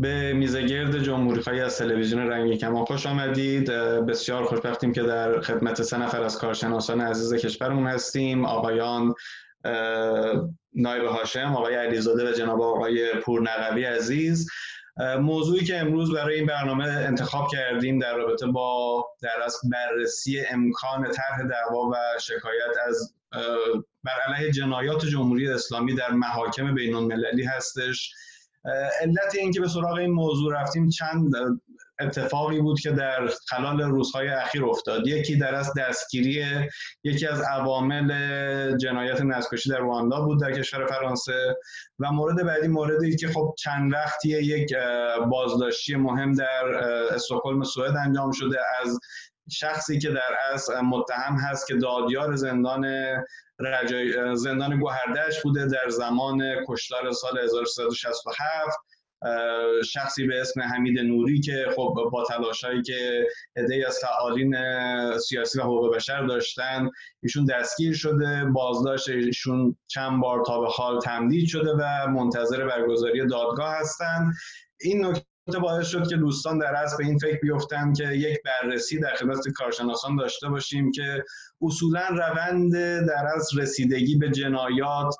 به میزگرد جمهوری خواهی از تلویزیون رنگی کمان خوش آمدید. بسیار خوشبختیم که در خدمت سه نفر از کارشناسان عزیز کشورمون هستیم. آقایان نایب هاشم آقای علیزاده و جناب آقای پورنقوی عزیز. موضوعی که امروز برای این برنامه انتخاب کردیم در رابطه با در از بررسی امکان طرح دعوا و شکایت از بر علیه جنایات جمهوری اسلامی در محاکم بین المللی هستش. علت اینکه به سراغ این موضوع رفتیم چند اتفاقی بود که در خلال روزهای اخیر افتاد. یکی در از دستگیری یکی از عوامل جنایت نسکشی در رواندا بود در کشور فرانسه و مورد بعدی موردی که خب چند وقتی یک بازداشتی مهم در استکهلم سوئد انجام شده از شخصی که در از متهم هست که دادیار زندان رجای زندان گوهردش بوده در زمان کشتار سال 1367 شخصی به اسم حمید نوری که خب با تلاشایی که عده از فعالین سیاسی و حقوق بشر داشتن ایشون دستگیر شده بازداشت ایشون چند بار تا به حال تمدید شده و منتظر برگزاری دادگاه هستند این نکته باعث شد که دوستان در اصل به این فکر بیفتن که یک بررسی در خدمت کارشناسان داشته باشیم که اصولا روند در از رسیدگی به جنایات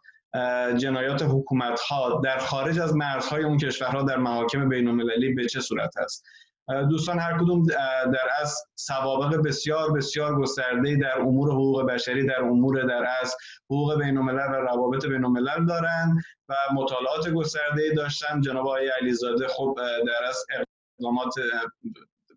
جنایات حکومت ها در خارج از مرزهای اون کشورها در محاکم بین المللی به چه صورت است؟ دوستان هر کدوم در از سوابق بسیار بسیار گسترده در امور حقوق بشری در امور در از حقوق بین الملل و روابط بین الملل دارند و مطالعات گسترده داشتن. جناب آقای علیزاده خب در از اقدامات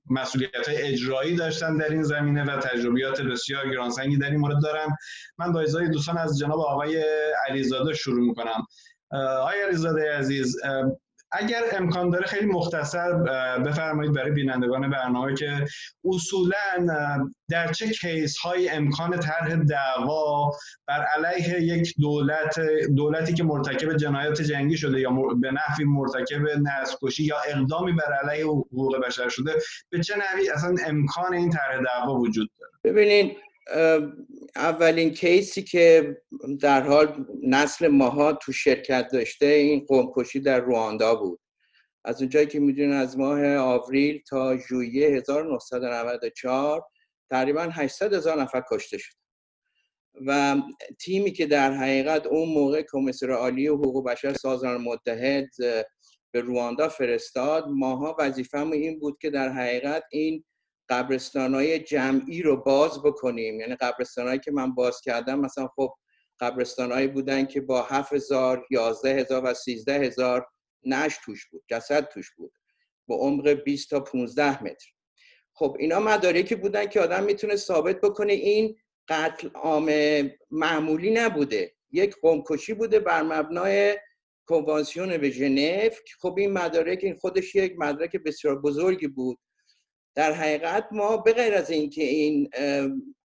مسئولیت اجرایی داشتن در این زمینه و تجربیات بسیار گرانسنگی در این مورد دارم من با دوستان از جناب آقای علیزاده شروع می‌کنم. آقای علیزاده عزیز اگر امکان داره خیلی مختصر بفرمایید برای بینندگان برنامه که اصولا در چه کیس های امکان طرح دعوا بر علیه یک دولت دولتی که مرتکب جنایات جنگی شده یا به نحوی مرتکب نسل‌کشی یا اقدامی بر علیه حقوق بشر شده به چه نحوی اصلا امکان این طرح دعوا وجود داره؟ ببینید اولین کیسی که در حال نسل ماها تو شرکت داشته این قومکشی در رواندا بود. از اونجایی که می‌دونین از ماه آوریل تا ژوئیه 1994 تقریبا 800 هزار نفر کشته شد. و تیمی که در حقیقت اون موقع کمیسر عالی حقوق بشر سازمان متحد به رواندا فرستاد ماها وظیفه‌مون این بود که در حقیقت این قبرستان های جمعی رو باز بکنیم. یعنی قبرستان که من باز کردم مثلا خب قبرستان هایی بودن که با 7000 11000 و 13000 نش توش بود جسد توش بود. با عمق 20 تا 15 متر. خب اینا مدارکی بودن که آدم می‌تونه ثابت بکنه این قتل عام معمولی نبوده. یک قومکشی بوده بر مبنای کنوانسیون به ژنو خب این مدارک این خودش یک مدرک بسیار بزرگی بود. در حقیقت ما به غیر از اینکه این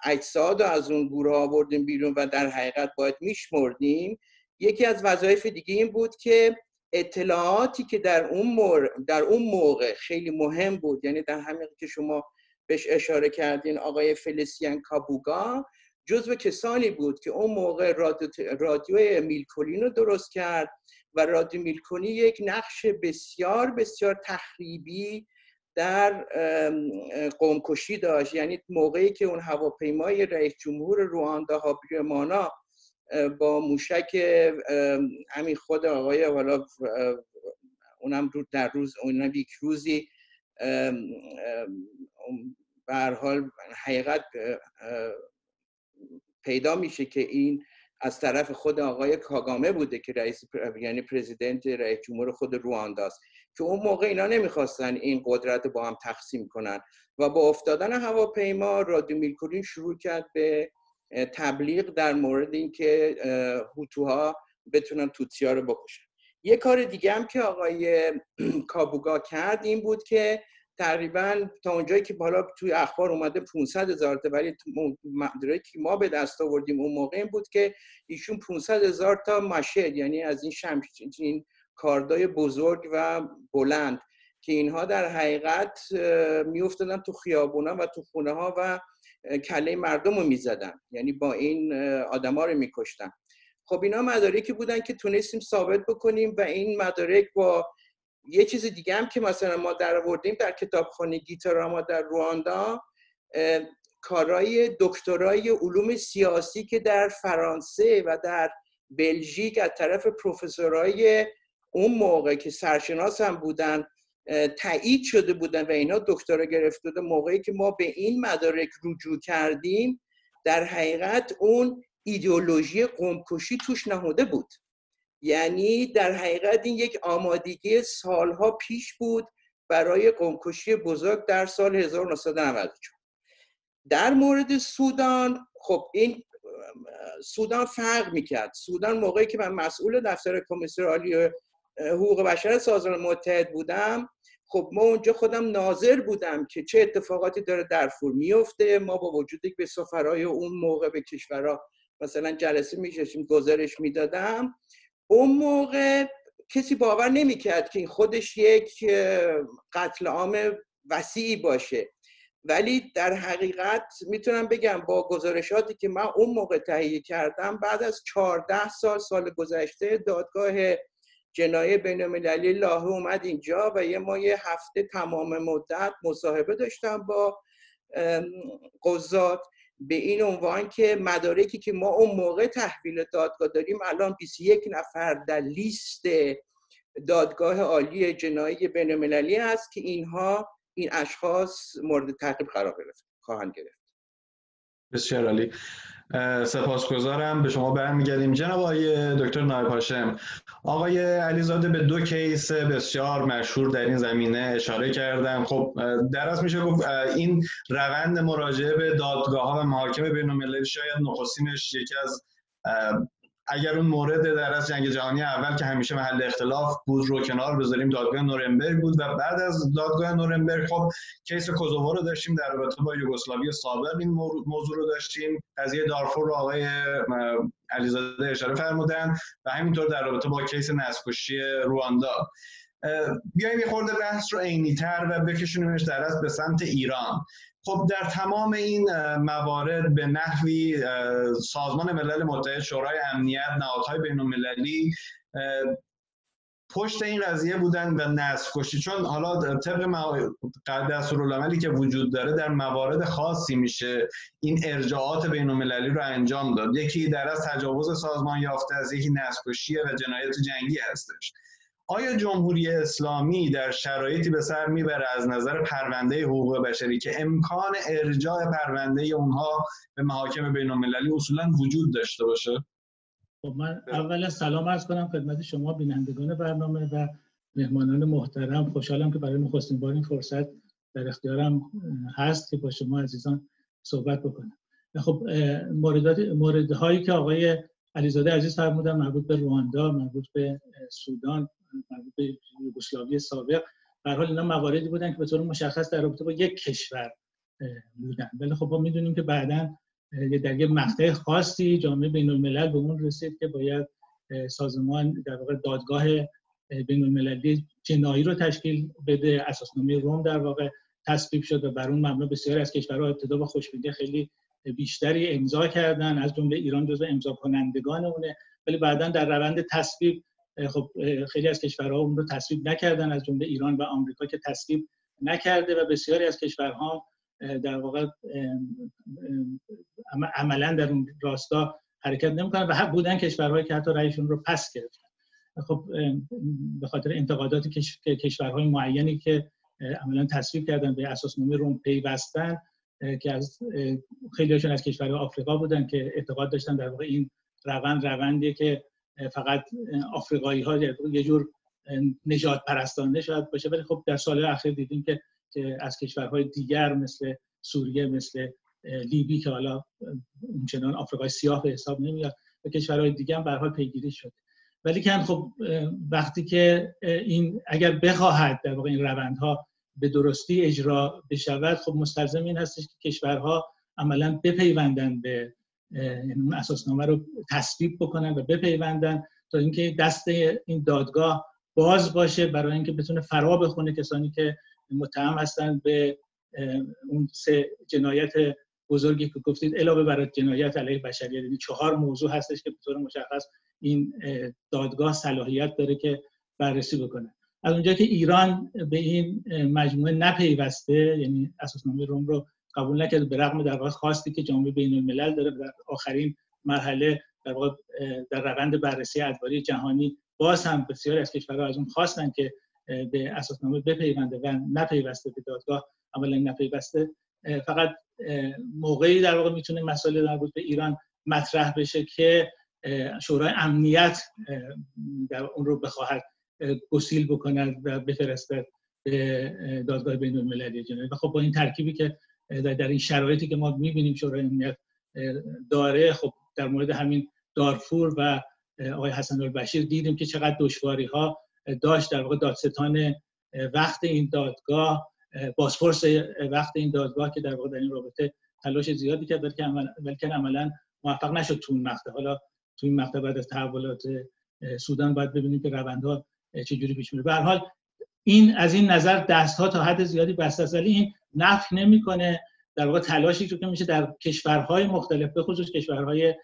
اجساد رو از اون گروه آوردیم بیرون و در حقیقت باید میشمردیم یکی از وظایف دیگه این بود که اطلاعاتی که در اون, در اون موقع خیلی مهم بود یعنی در همین که شما بهش اشاره کردین آقای فلسیان کابوگا جزو کسانی بود که اون موقع رادیو, رادیو میلکولین رو درست کرد و رادیو میلکونی یک نقش بسیار بسیار تخریبی در قومکشی داشت. یعنی موقعی که اون هواپیمای رئیس جمهور رواندا هابیرمانا با موشک همین خود آقای حالا اونم در روز اونم یک روزی به حال حقیقت پیدا میشه که این از طرف خود آقای کاگامه بوده که رئیس یعنی پرزیدنت رئیس جمهور خود روانداست که اون موقع اینا نمی‌خواستن این قدرت با هم تقسیم کنن. و با افتادن هواپیما رادیو میلکولین شروع کرد به تبلیغ در مورد اینکه هوتوها بتونن توتسیا رو بکشن. یه کار دیگه هم که آقای کابوگا کرد این بود که تقریبا تا اونجایی که بالا توی اخبار اومده 500 هزار تا ولی که ما به دست آوردیم اون موقع این بود که ایشون 500 هزار تا مشهد یعنی از این شمش این کاردای بزرگ و بلند که اینها در حقیقت میافتادن تو خیابونا و تو خونه ها و کله مردم رو می‌زدن. یعنی با این آدما رو میکشتن. خب اینا مدارکی بودن که تونستیم ثابت بکنیم و این مدارک با یه چیز دیگه هم که مثلا ما در آوردیم در کتابخانه گیتاراما در رواندا کارای دکترای علوم سیاسی که در فرانسه و در بلژیک از طرف پروفسورای اون موقع که سرشناس هم بودن تایید شده بودن و اینا دکترا گرفته بودن موقعی که ما به این مدارک رجوع کردیم در حقیقت اون ایدئولوژی قومکشی توش نهوده بود. یعنی در حقیقت این یک آمادگی سالها پیش بود برای قومکشی بزرگ در سال 1994 در مورد سودان خب این سودان فرق می‌کرد. سودان موقعی که من مسئول دفتر کمیسر عالی حقوق بشر سازمان متحد بودم خب ما اونجا خودم ناظر بودم که چه اتفاقاتی داره در فور میفته. ما با وجودی به سفرهای اون موقع به کشورها مثلا جلسه میشستیم گزارش می‌دادم اون موقع کسی باور نمی‌کرد که این خودش یک قتل عام وسیعی باشه. ولی در حقیقت می‌تونم بگم با گزارشاتی که من اون موقع تهیه کردم بعد از 14 سال سال گذشته دادگاه جنایه بین المللی لاهه اومد اینجا و یه ما یه هفته تمام مدت مصاحبه داشتم با قضات به این عنوان که مدارکی که ما اون موقع تحویل دادگاه داریم الان 21 نفر در لیست دادگاه عالی جنایی بین المللی هست که اینها این اشخاص مورد تعقیب قرار گرفت خواهند گرفت. بسیار عالی. سپاسگزارم. به شما برمیگردیم. جناب آقای دکتر نایب هاشم آقای علیزاده به دو کیس بسیار مشهور در این زمینه اشاره کردم. خب در از میشه گفت این روند مراجعه به دادگاه ها و محاکم بین المللی شاید نخستینش یکی از اگر اون مورد در از جنگ جهانی اول که همیشه محل اختلاف بود رو کنار بذاریم دادگاه نورنبرگ بود و بعد از دادگاه نورنبرگ خب کیس کوزوو رو داشتیم در رابطه با یوگسلاوی سابق این موضوع رو داشتیم. قضیه دارفور رو آقای علیزاده اشاره فرمودن و همینطور در رابطه با کیس نسکشی رواندا. بیایم یه خورده بحث رو عینی‌تر و بکشونیمش در از به سمت ایران. خب در تمام این موارد به نحوی سازمان ملل متحد شورای امنیت نهادهای بین المللی پشت این قضیه بودن و نسل کشی. چون حالا طبق دستورالعملی که وجود داره در موارد خاصی میشه این ارجاعات بین المللی رو انجام داد. یکی در از تجاوز سازمان یافته از یکی نسل کشی و جنایت جنگی هستش. آیا جمهوری اسلامی در شرایطی به سر می‌بره از نظر پرونده حقوق بشری که امکان ارجاع پرونده اونها به محاکم بین المللی اصولا وجود داشته باشه؟ خب من اول سلام عرض کنم خدمت شما بینندگان برنامه و مهمانان محترم. خوشحالم که برای نخستین بار این فرصت در اختیارم هست که با شما عزیزان صحبت بکنم. خب موردات موردهایی که آقای علیزاده عزیز فرمودن مربوط به رواندا مربوط به سودان به یوگسلاوی سابق به حال اینا مواردی بودن که به طور مشخص در رابطه با یک کشور بودن. ولی خب ما می‌دونیم که بعدا در یک مقطع خاصی جامعه بین الملل به اون رسید که باید سازمان در واقع دادگاه بین المللی جنایی رو تشکیل بده. اساسنامه روم در واقع تصویب شد و بر اون مبنا بسیاری از کشورها ابتدا با خوشبینی خیلی بیشتری امضا کردن از جمله ایران جزو امضا کنندگان اونه ولی بعدا در روند تصویب خب خیلی از کشورها اون رو تصویب نکردن از جمله ایران و آمریکا که تصویب نکرده و بسیاری از کشورها در واقع عملا در اون راستا حرکت نمی‌کنن و حق بودن کشورهایی که حتی رأیشون رو پس گرفتن. خب به خاطر انتقاداتی که کشورهای معینی که عملا تصویب کردن به اساسنامه روم پیوستن که از خیلیشون از کشورهای آفریقا بودن که اعتقاد داشتن در واقع این روند روندیه که فقط آفریقایی ها یه جور نجات پرستانه شاید باشه ولی خب در سال اخیر دیدیم که از کشورهای دیگر مثل سوریه مثل لیبی که حالا اونچنان آفریقای سیاه به حساب نمیاد و کشورهای دیگه هم به پیگیری شده. ولی که خب وقتی که این اگر بخواهد در واقع این روندها به درستی اجرا بشود خب مستلزم این هستش که کشورها عملا بپیوندن به اون اساسنامه رو تصویب بکنن و بپیوندن تا اینکه دست این دادگاه باز باشه برای اینکه بتونه فرا بخونه کسانی که متهم هستن به اون سه جنایت بزرگی که گفتید علاوه بر جنایت علیه بشریت. یعنی چهار موضوع هستش که به طور مشخص این دادگاه صلاحیت داره که بررسی بکنه. از اونجا که ایران به این مجموعه نپیوسته یعنی اساسنامه روم رو قبول نکرده به رغم در واقع خواستی که جامعه بین الملل داره در آخرین مرحله در واقع در روند بررسی ادواری جهانی باز هم بسیاری از کشورها از اون خواستن که به اساسنامه بپیونده و نپیوسته به دادگاه عملا نپیوسته. فقط موقعی در واقع می‌تونه مسائل مربوط به ایران مطرح بشه که شورای امنیت در اون رو بخواهد گسیل بکند و بفرستد به دادگاه بین المللی جنایی و خب با این ترکیبی که در این شرایطی که ما می‌بینیم شورای امنیت داره. خب در مورد همین دارفور و آقای حسن البشیر دیدیم که چقدر دشواری ها داشت. در واقع دادستان وقت این دادگاه بازپرس وقت این دادگاه که در واقع در این رابطه تلاش زیادی کرد ولی عملا موفق نشد تو این مقطع. حالا تو این مقطع بعد از تحولات سودان باید ببینیم که روندها چجوری پیش میره. به حال این از این نظر دست ها تا حد زیادی بسته است. ولی این نفی نمی‌کنه. در واقع تلاشی که میشه در کشورهای مختلف به خصوص کشورهای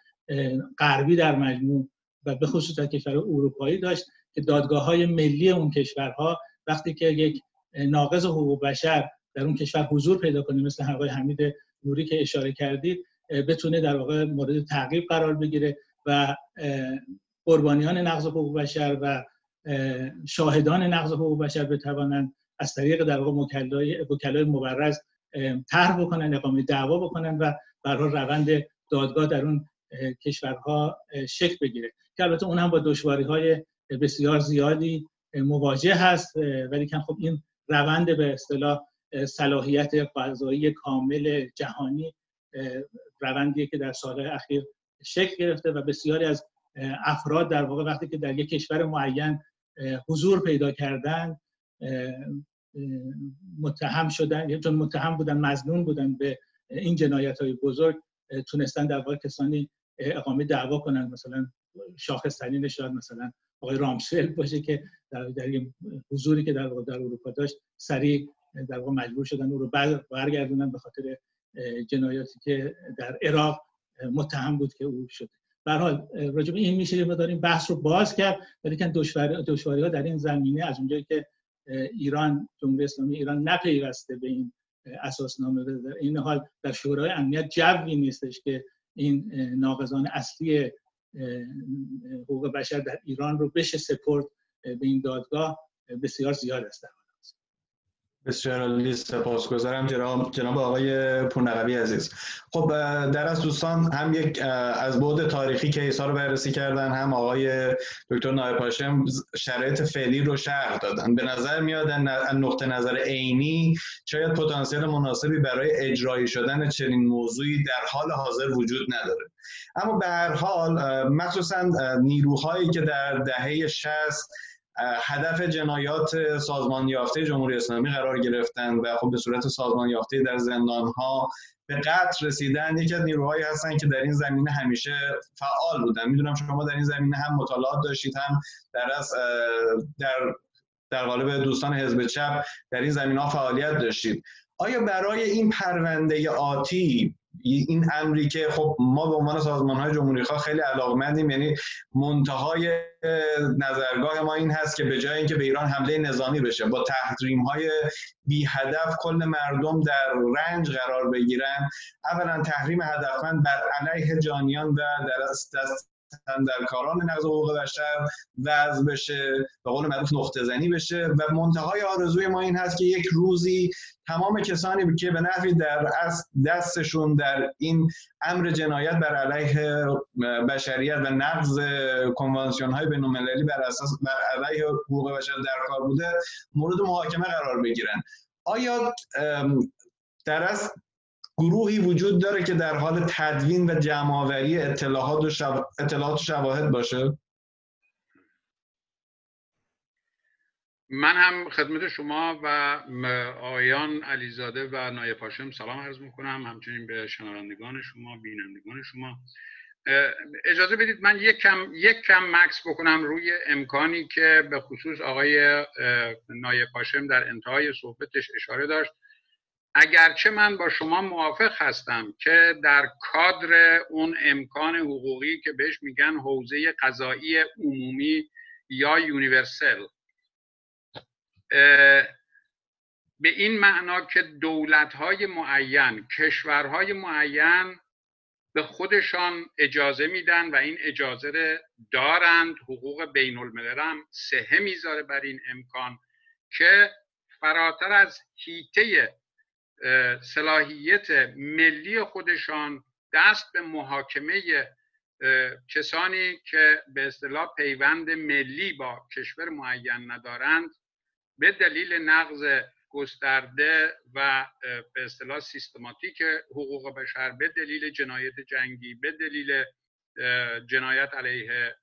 غربی در مجموع و به خصوص در کشورهای اروپایی داشت که دادگاه های ملی اون کشورها وقتی که یک ناقض حقوق بشر در اون کشور حضور پیدا کنه مثل آقای حمید نوری که اشاره کردید بتونه در واقع مورد تعقیب قرار بگیره و قربانیان نقض حقوق بشر و شاهدان نقض حقوق بشر بتوانند از طریق در واقع وکلای مبرز طرح بکنن اقامه دعوا بکنن و برای روند دادگاه در اون کشورها شکل بگیره. که البته اون هم با دشواری های بسیار زیادی مواجه هست ولی که خب این روند به اصطلاح صلاحیت قضایی کامل جهانی روندیه که در سالهای اخیر شکل گرفته و بسیاری از افراد در واقع وقتی که در یک کشور معین حضور پیدا کردن متهم شدن یا چون متهم بودن مزنون بودن به این جنایت های بزرگ تونستن در واقع کسانی اقامه دعوا کنن مثلا شاخص ترین شاید مثلا آقای رامسفل باشه که در, در حضوری که در واقع در اروپا داشت سریع در واقع مجبور شدن او رو برگردونن به خاطر جنایاتی که در عراق متهم بود که او شده. به حال راجع این میشه ما داریم بحث رو باز کرد ولی که دشواری ها در این زمینه از اونجایی که ایران جمهوری اسلامی ایران نپیوسته به این اساسنامه در این حال در شورای امنیت جوی نیستش که این ناقضان اصلی حقوق بشر در ایران رو بشه سپورت به این دادگاه بسیار زیاد است. بسیار عالی سپاسگزارم جناب جناب آقای پورنقوی عزیز. خب در از دوستان هم یک از بعد تاریخی کیس ها رو بررسی کردن هم آقای دکتر نایب شرایط فعلی رو شرح دادن. به نظر میاد نقطه نظر عینی شاید پتانسیل مناسبی برای اجرایی شدن چنین موضوعی در حال حاضر وجود نداره. اما به هر حال مخصوصا نیروهایی که در دهه 60 هدف جنایات سازمان یافته جمهوری اسلامی قرار گرفتن و خب به صورت سازمان یافته در زندان ها به قتل رسیدن یکی از نیروهایی هستن که در این زمینه همیشه فعال بودن. می‌دونم شما در این زمینه هم مطالعات داشتید هم در در در قالب دوستان حزب چپ در این زمینه ها فعالیت داشتید. آیا برای این پرونده آتی این امری که خب ما به عنوان سازمان های جمهوری خواه خیلی علاقمندیم یعنی منتهای نظرگاه ما این هست که به جای اینکه به ایران حمله نظامی بشه با تحریم های بی هدف کل مردم در رنج قرار بگیرن. اولا تحریم هدفمند بر علیه جانیان و در دست کاران نقض حقوق بشر وضع بشه به قول معروف نقطه زنی بشه و منتهای آرزوی ما این هست که یک روزی تمام کسانی که به نحوی در دستشون در این امر جنایت بر علیه بشریت و نقض کنوانسیون های بین بر اساس بر علیه حقوق بشر در کار بوده مورد محاکمه قرار بگیرن آیا در از گروهی وجود داره که در حال تدوین و جمعآوری. اطلاعات و شواهد باشه من هم خدمت شما و آیان علیزاده و نایب هاشم سلام عرض می‌کنم. همچنین به شنوندگان شما بینندگان شما. اجازه بدید من یک کم یک کم مکس بکنم روی امکانی که به خصوص آقای نایب هاشم در انتهای صحبتش اشاره داشت. اگرچه من با شما موافق هستم که در کادر اون امکان حقوقی که بهش میگن حوزه قضایی عمومی یا یونیورسل به این معنا که دولت های معین کشورهای معین به خودشان اجازه میدن و این اجازه دارند. حقوق بین الملل هم سهه می‌ذاره بر این امکان که فراتر از هیته صلاحیت ملی خودشان دست به محاکمه کسانی که به اصطلاح پیوند ملی با کشور معین ندارند به دلیل نقض گسترده و به اصطلاح سیستماتیک حقوق بشر به دلیل جنایت جنگی به دلیل جنایت علیه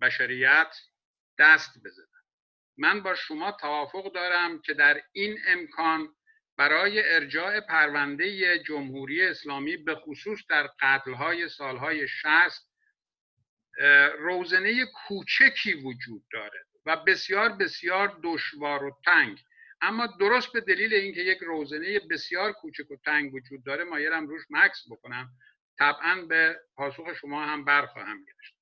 بشریت دست بزنن. من با شما توافق دارم که در این امکان برای ارجاع پرونده جمهوری اسلامی به خصوص در قتلهای سالهای شست روزنه کوچکی وجود داره و بسیار بسیار دشوار و تنگ. اما درست به دلیل اینکه یک روزنه بسیار کوچک و تنگ وجود داره مایلم روش مکس بکنم. طبعا به پاسخ شما هم برخواهم گشت.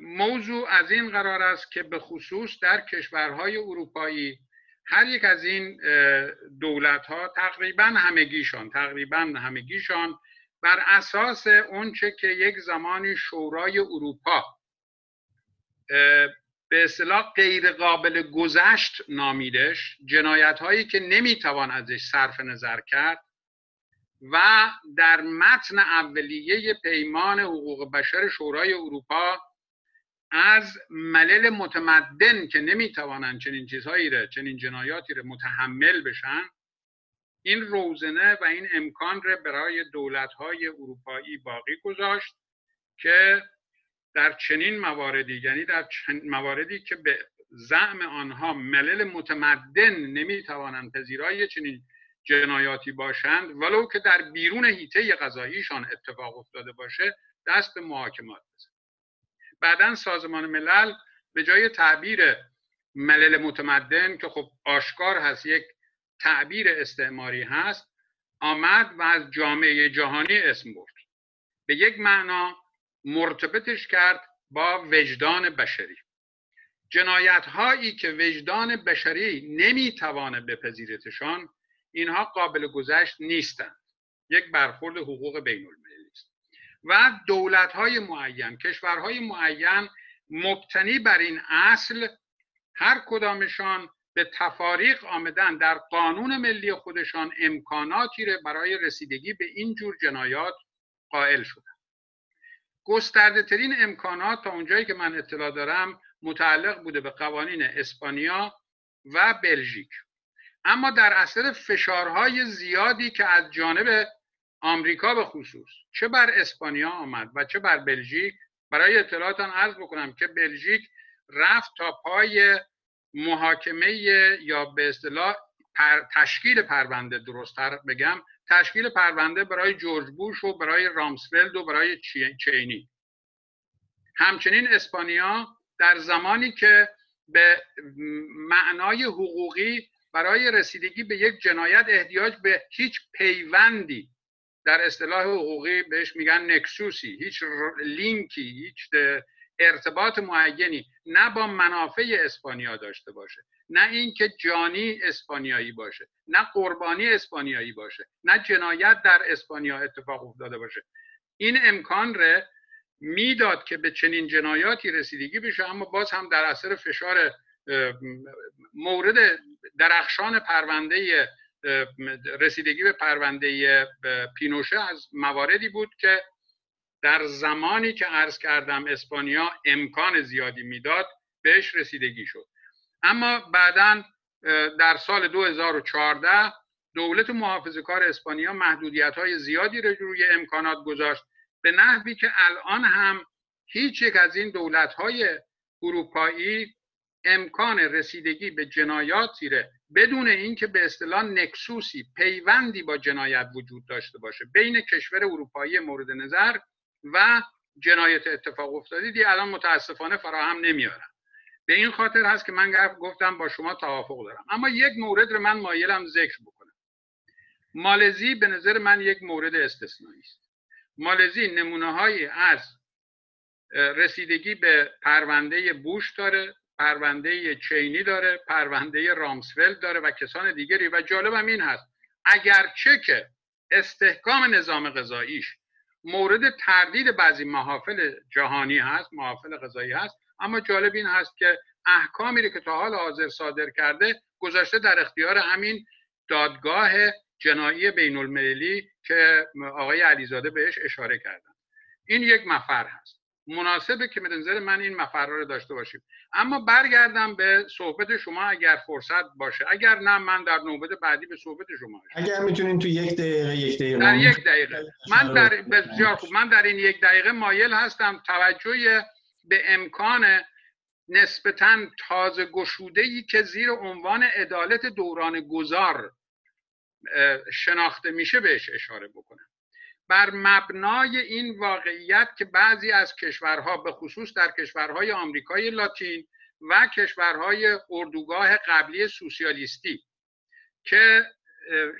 موضوع از این قرار است که به خصوص در کشورهای اروپایی هر یک از این دولت ها تقریبا همگیشان تقریبا همگیشان بر اساس اونچه که یک زمانی شورای اروپا به اصطلاح غیر قابل گذشت نامیدش جنایت هایی که نمی‌توان ازش صرف نظر کرد و در متن اولیه پیمان حقوق بشر شورای اروپا از ملل متمدن که نمی‌توانند چنین چیزهایی را چنین جنایاتی را متحمل بشن این روزنه و این امکان را برای دولت های اروپایی باقی گذاشت که در چنین مواردی یعنی در مواردی که به زعم آنها ملل متمدن نمی‌توانند پذیرای چنین جنایاتی باشند ولو که در بیرون هیته غذاییشان اتفاق افتاده باشه دست به محاکمات بزن بعدا سازمان ملل به جای تعبیر ملل متمدن که خب آشکار هست یک تعبیر استعماری هست آمد و از جامعه جهانی اسم برد. به یک معنا مرتبطش کرد با وجدان بشری. جنایت هایی که وجدان بشری نمی‌توانه بپذیرتشان اینها قابل گذشت نیستند. یک برخورد حقوق بین المللی است. و دولت های معین کشورهای معین مبتنی بر این اصل هر کدامشان به تفاریق آمدن در قانون ملی خودشان امکاناتی را برای رسیدگی به این جور جنایات قائل شدن گسترده ترین امکانات تا اونجایی که من اطلاع دارم متعلق بوده به قوانین اسپانیا و بلژیک. اما در اثر فشارهای زیادی که از جانب آمریکا به خصوص چه بر اسپانیا آمد و چه بر بلژیک برای اطلاعاتان عرض بکنم که بلژیک رفت تا پای محاکمه یا به اصطلاح تشکیل پرونده درستتر بگم تشکیل پرونده برای جورج بوش و برای رامسفلد و برای چینی. همچنین اسپانیا در زمانی که به معنای حقوقی برای رسیدگی به یک جنایت احتیاج به هیچ پیوندی در اصطلاح حقوقی بهش میگن نکسوسی هیچ لینکی هیچ ارتباط معینی نه با منافع اسپانیا داشته باشه. نه اینکه جانی اسپانیایی باشه نه قربانی اسپانیایی باشه نه جنایت در اسپانیا اتفاق افتاده باشه. این امکان ره می‌داد که به چنین جنایاتی رسیدگی بشه اما باز هم در اثر فشار مورد درخشان پرونده رسیدگی به پرونده پینوشه از مواردی بود که در زمانی که عرض کردم اسپانیا امکان زیادی می‌داد بهش رسیدگی شد. اما بعدا در سال 2014 دولت محافظه کار اسپانیا محدودیت های زیادی رو روی امکانات گذاشت. به نحوی که الان هم هیچ یک از این دولت های اروپایی امکان رسیدگی به جنایاتی رو بدون اینکه به اصطلاح نکسوسی پیوندی با جنایت وجود داشته باشه. بین کشور اروپایی مورد نظر و جنایت اتفاق افتادی دی الان متاسفانه فراهم نمیارم به این خاطر هست که من گفتم با شما توافق دارم. اما یک مورد رو من مایلم ذکر بکنم. مالزی به نظر من یک مورد استثنایی است. مالزی نمونه هایی از رسیدگی به پرونده بوش داره پرونده چینی داره پرونده رامسفلد داره و کسان دیگری. و جالبم این هست اگرچه که استحکام نظام غذاییش مورد تردید بعضی محافل جهانی هست محافل غذایی هست اما جالب این هست که احکامی که تا حال حاضر صادر کرده گذاشته در اختیار همین دادگاه جنایی بین المللی که آقای علیزاده بهش اشاره کردن. این یک مفر هست. مناسبه که به نظر من این مفر رو داشته باشیم. اما برگردم به صحبت شما اگر فرصت باشه. اگر نه من در نوبت بعدی به صحبت شما اگر می‌تونین تو یک دقیقه یک دقیقه. در یک دقیقه. من در بسیار خوب. من در این یک دقیقه مایل هستم. توجه به امکان نسبتا تازه گشوده ای که زیر عنوان عدالت دوران گذار شناخته میشه بهش اشاره بکنم. بر مبنای این واقعیت که بعضی از کشورها به خصوص در کشورهای آمریکای لاتین و کشورهای اردوگاه قبلی سوسیالیستی که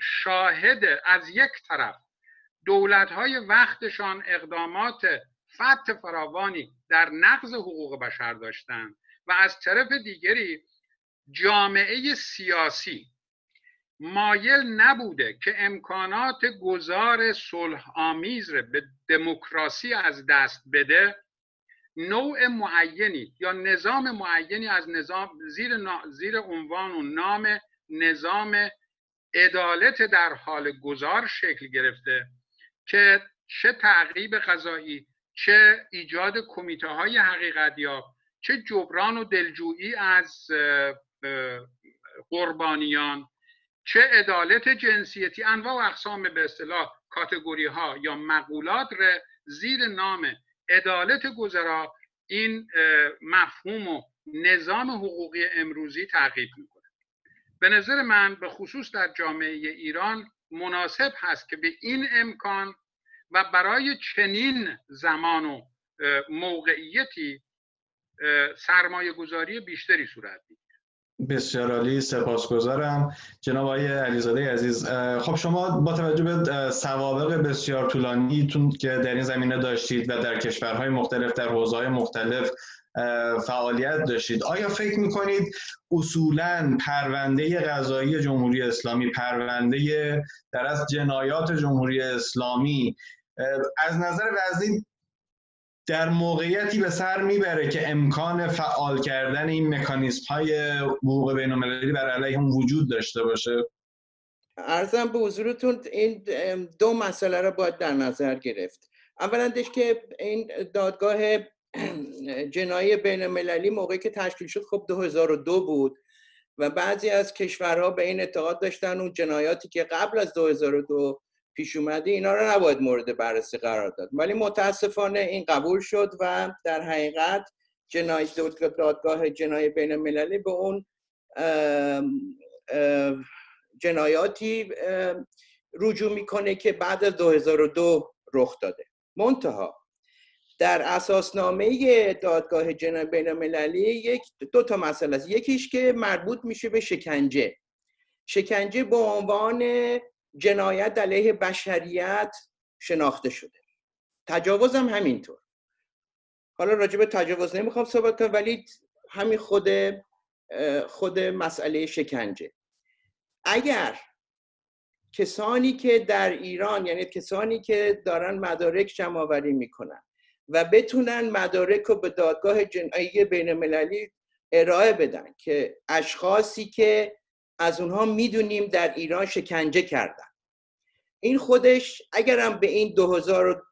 شاهد از یک طرف دولتهای وقتشان اقدامات فت فراوانی در نقض حقوق بشر داشتند و از طرف دیگری جامعه سیاسی مایل نبوده که امکانات گذار صلح آمیز رو به دموکراسی از دست بده نوع معینی یا نظام معینی از نظام زیر, زیر عنوان و نام نظام عدالت در حال گذار شکل گرفته که چه تعقیب غذایی چه ایجاد کمیته های حقیقت چه جبران و دلجویی از قربانیان چه عدالت جنسیتی انواع و اقسام به اصطلاح کاتگوری ها یا مقولات ر زیر نام عدالت گذرا این مفهوم و نظام حقوقی امروزی تعقیب می‌کنه. به نظر من به خصوص در جامعه ایران مناسب هست که به این امکان و برای چنین زمان و موقعیتی سرمایه گذاری بیشتری صورت بگیره بسیار عالی سپاسگزارم. جناب آقای علیزاده عزیز خب شما با توجه به سوابق بسیار طولانیتون که در این زمینه داشتید و در کشورهای مختلف در حوزه‌های مختلف فعالیت داشتید آیا فکر می‌کنید اصولا پرونده قضایی جمهوری اسلامی پرونده در از جنایات جمهوری اسلامی از نظر وزنی در موقعیتی به سر می‌بره که امکان فعال کردن این مکانیزم های حقوق بین المللی بر علیه هم وجود داشته باشه. ارزم به حضورتون این دو مسئله رو باید در نظر گرفت. اولا که این دادگاه جنایی بین المللی موقعی که تشکیل شد خب 2002 بود و بعضی از کشورها به این اعتقاد داشتن اون جنایاتی که قبل از 2002 پیش اومده اینا رو نباید مورد بررسی قرار داد. ولی متاسفانه این قبول شد و در حقیقت جنای دادگاه جنای بین المللی به اون جنایاتی رجوع می‌کنه که بعد از 2002 رخ داده. منتها در اساسنامه دادگاه جنای بین المللی یک دو تا مسئله است. یکیش که مربوط میشه به شکنجه. شکنجه به عنوان جنایت علیه بشریت شناخته شده. تجاوز هم همینطور. حالا راجع به تجاوز نمی‌خوام صحبت کنم ولی همین خود خود مسئله شکنجه. اگر کسانی که در ایران یعنی کسانی که دارن مدارک جمع آوری می‌کنن و بتونن مدارک رو به دادگاه جنایی بین المللی ارائه بدن که اشخاصی که از اونها می‌دونیم در ایران شکنجه کردن. این خودش اگرم به این 2000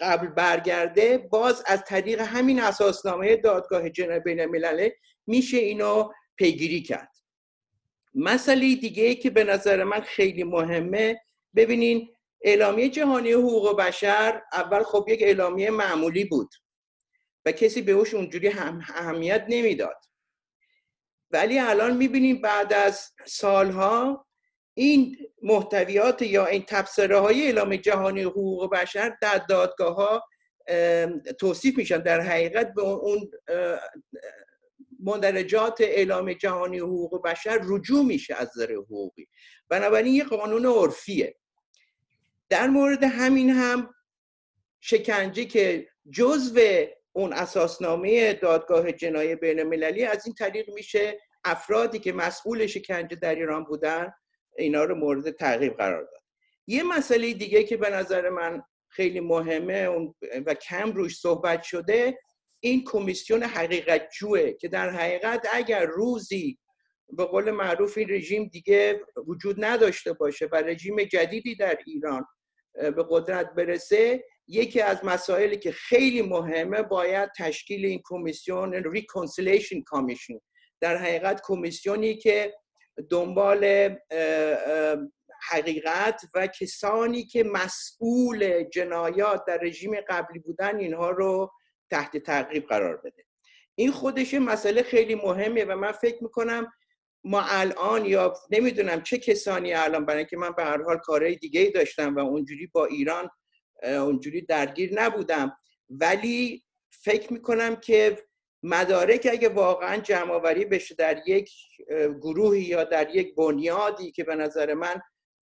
قبل برگرده باز از طریق همین اساسنامه دادگاه جنای بین الملل میشه اینو پیگیری کرد. مسئله دیگه ای که به نظر من خیلی مهمه ببینین اعلامیه جهانی حقوق بشر اول خب یک اعلامیه معمولی بود و کسی بهش اونجوری هم اهمیت نمی‌داد. ولی الان می‌بینیم بعد از سالها این محتویات یا این تبصره های اعلام جهانی حقوق بشر در دادگاه ها توصیف میشن. در حقیقت به اون مندرجات اعلام جهانی حقوق بشر رجوع میشه از نظر حقوقی. بنابراین یه قانون عرفیه. در مورد همین هم شکنجه که جزو اون اساسنامه دادگاه جنایی بین المللی از این طریق میشه افرادی که مسئول شکنجه در ایران بودن اینا رو مورد تعقیب قرار داد. یه مسئله دیگه که به نظر من خیلی مهمه و کم روش صحبت شده این کمیسیون حقیقت جوه که در حقیقت اگر روزی به قول معروف این رژیم دیگه وجود نداشته باشه و رژیم جدیدی در ایران به قدرت برسه یکی از مسائلی که خیلی مهمه باید تشکیل این کمیسیون reconciliation commission در حقیقت کمیسیونی که دنبال حقیقت و کسانی که مسئول جنایات در رژیم قبلی بودن اینها رو تحت تعقیب قرار بده. این خودش مسئله خیلی مهمه و من فکر می‌کنم ما الان یا نمی‌دونم چه کسانی الان برای اینکه من به هر حال کارهای دیگه ای داشتم و اونجوری با ایران اونجوری درگیر نبودم. ولی فکر می‌کنم که مدارک اگه واقعا جمع بشه در یک گروهی یا در یک بنیادی که به نظر من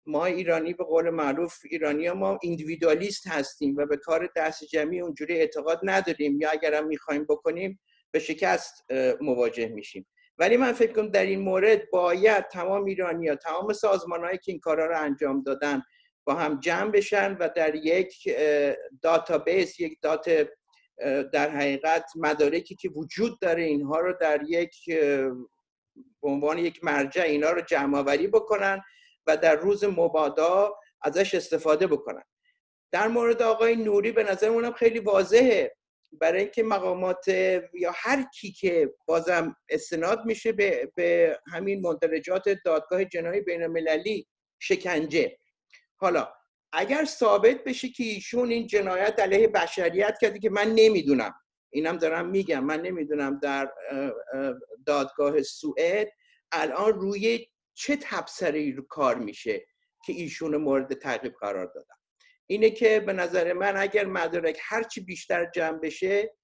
ما ایرانی به قول معروف ایرانی ها ما اندیویدوالیست هستیم و به کار دست جمعی اونجوری اعتقاد نداریم یا اگرم می‌خوایم بکنیم به شکست مواجه میشیم. ولی من فکر کنم در این مورد باید تمام ایرانی ها تمام سازمان هایی که این کارا رو انجام دادن با هم جمع بشن و در یک database یک data در حقیقت مدارکی که وجود داره اینها رو در یک به عنوان یک مرجع اینا رو جمع آوری بکنن و در روز مبادا ازش استفاده بکنن. در مورد آقای نوری به نظر خیلی واضحه. برای اینکه مقامات یا هر کی که بازم استناد میشه به, به همین مندرجات دادگاه جنایی بین المللی شکنجه. حالا اگر ثابت بشه که ایشون این جنایت علیه بشریت کرده که من نمی‌دونم اینم دارم میگم من نمی‌دونم در دادگاه سوئد الان روی چه تبصره رو کار میشه که ایشون مورد تعقیب قرار دادن. اینه که به نظر من اگر مدارک هرچی بیشتر جمع بشه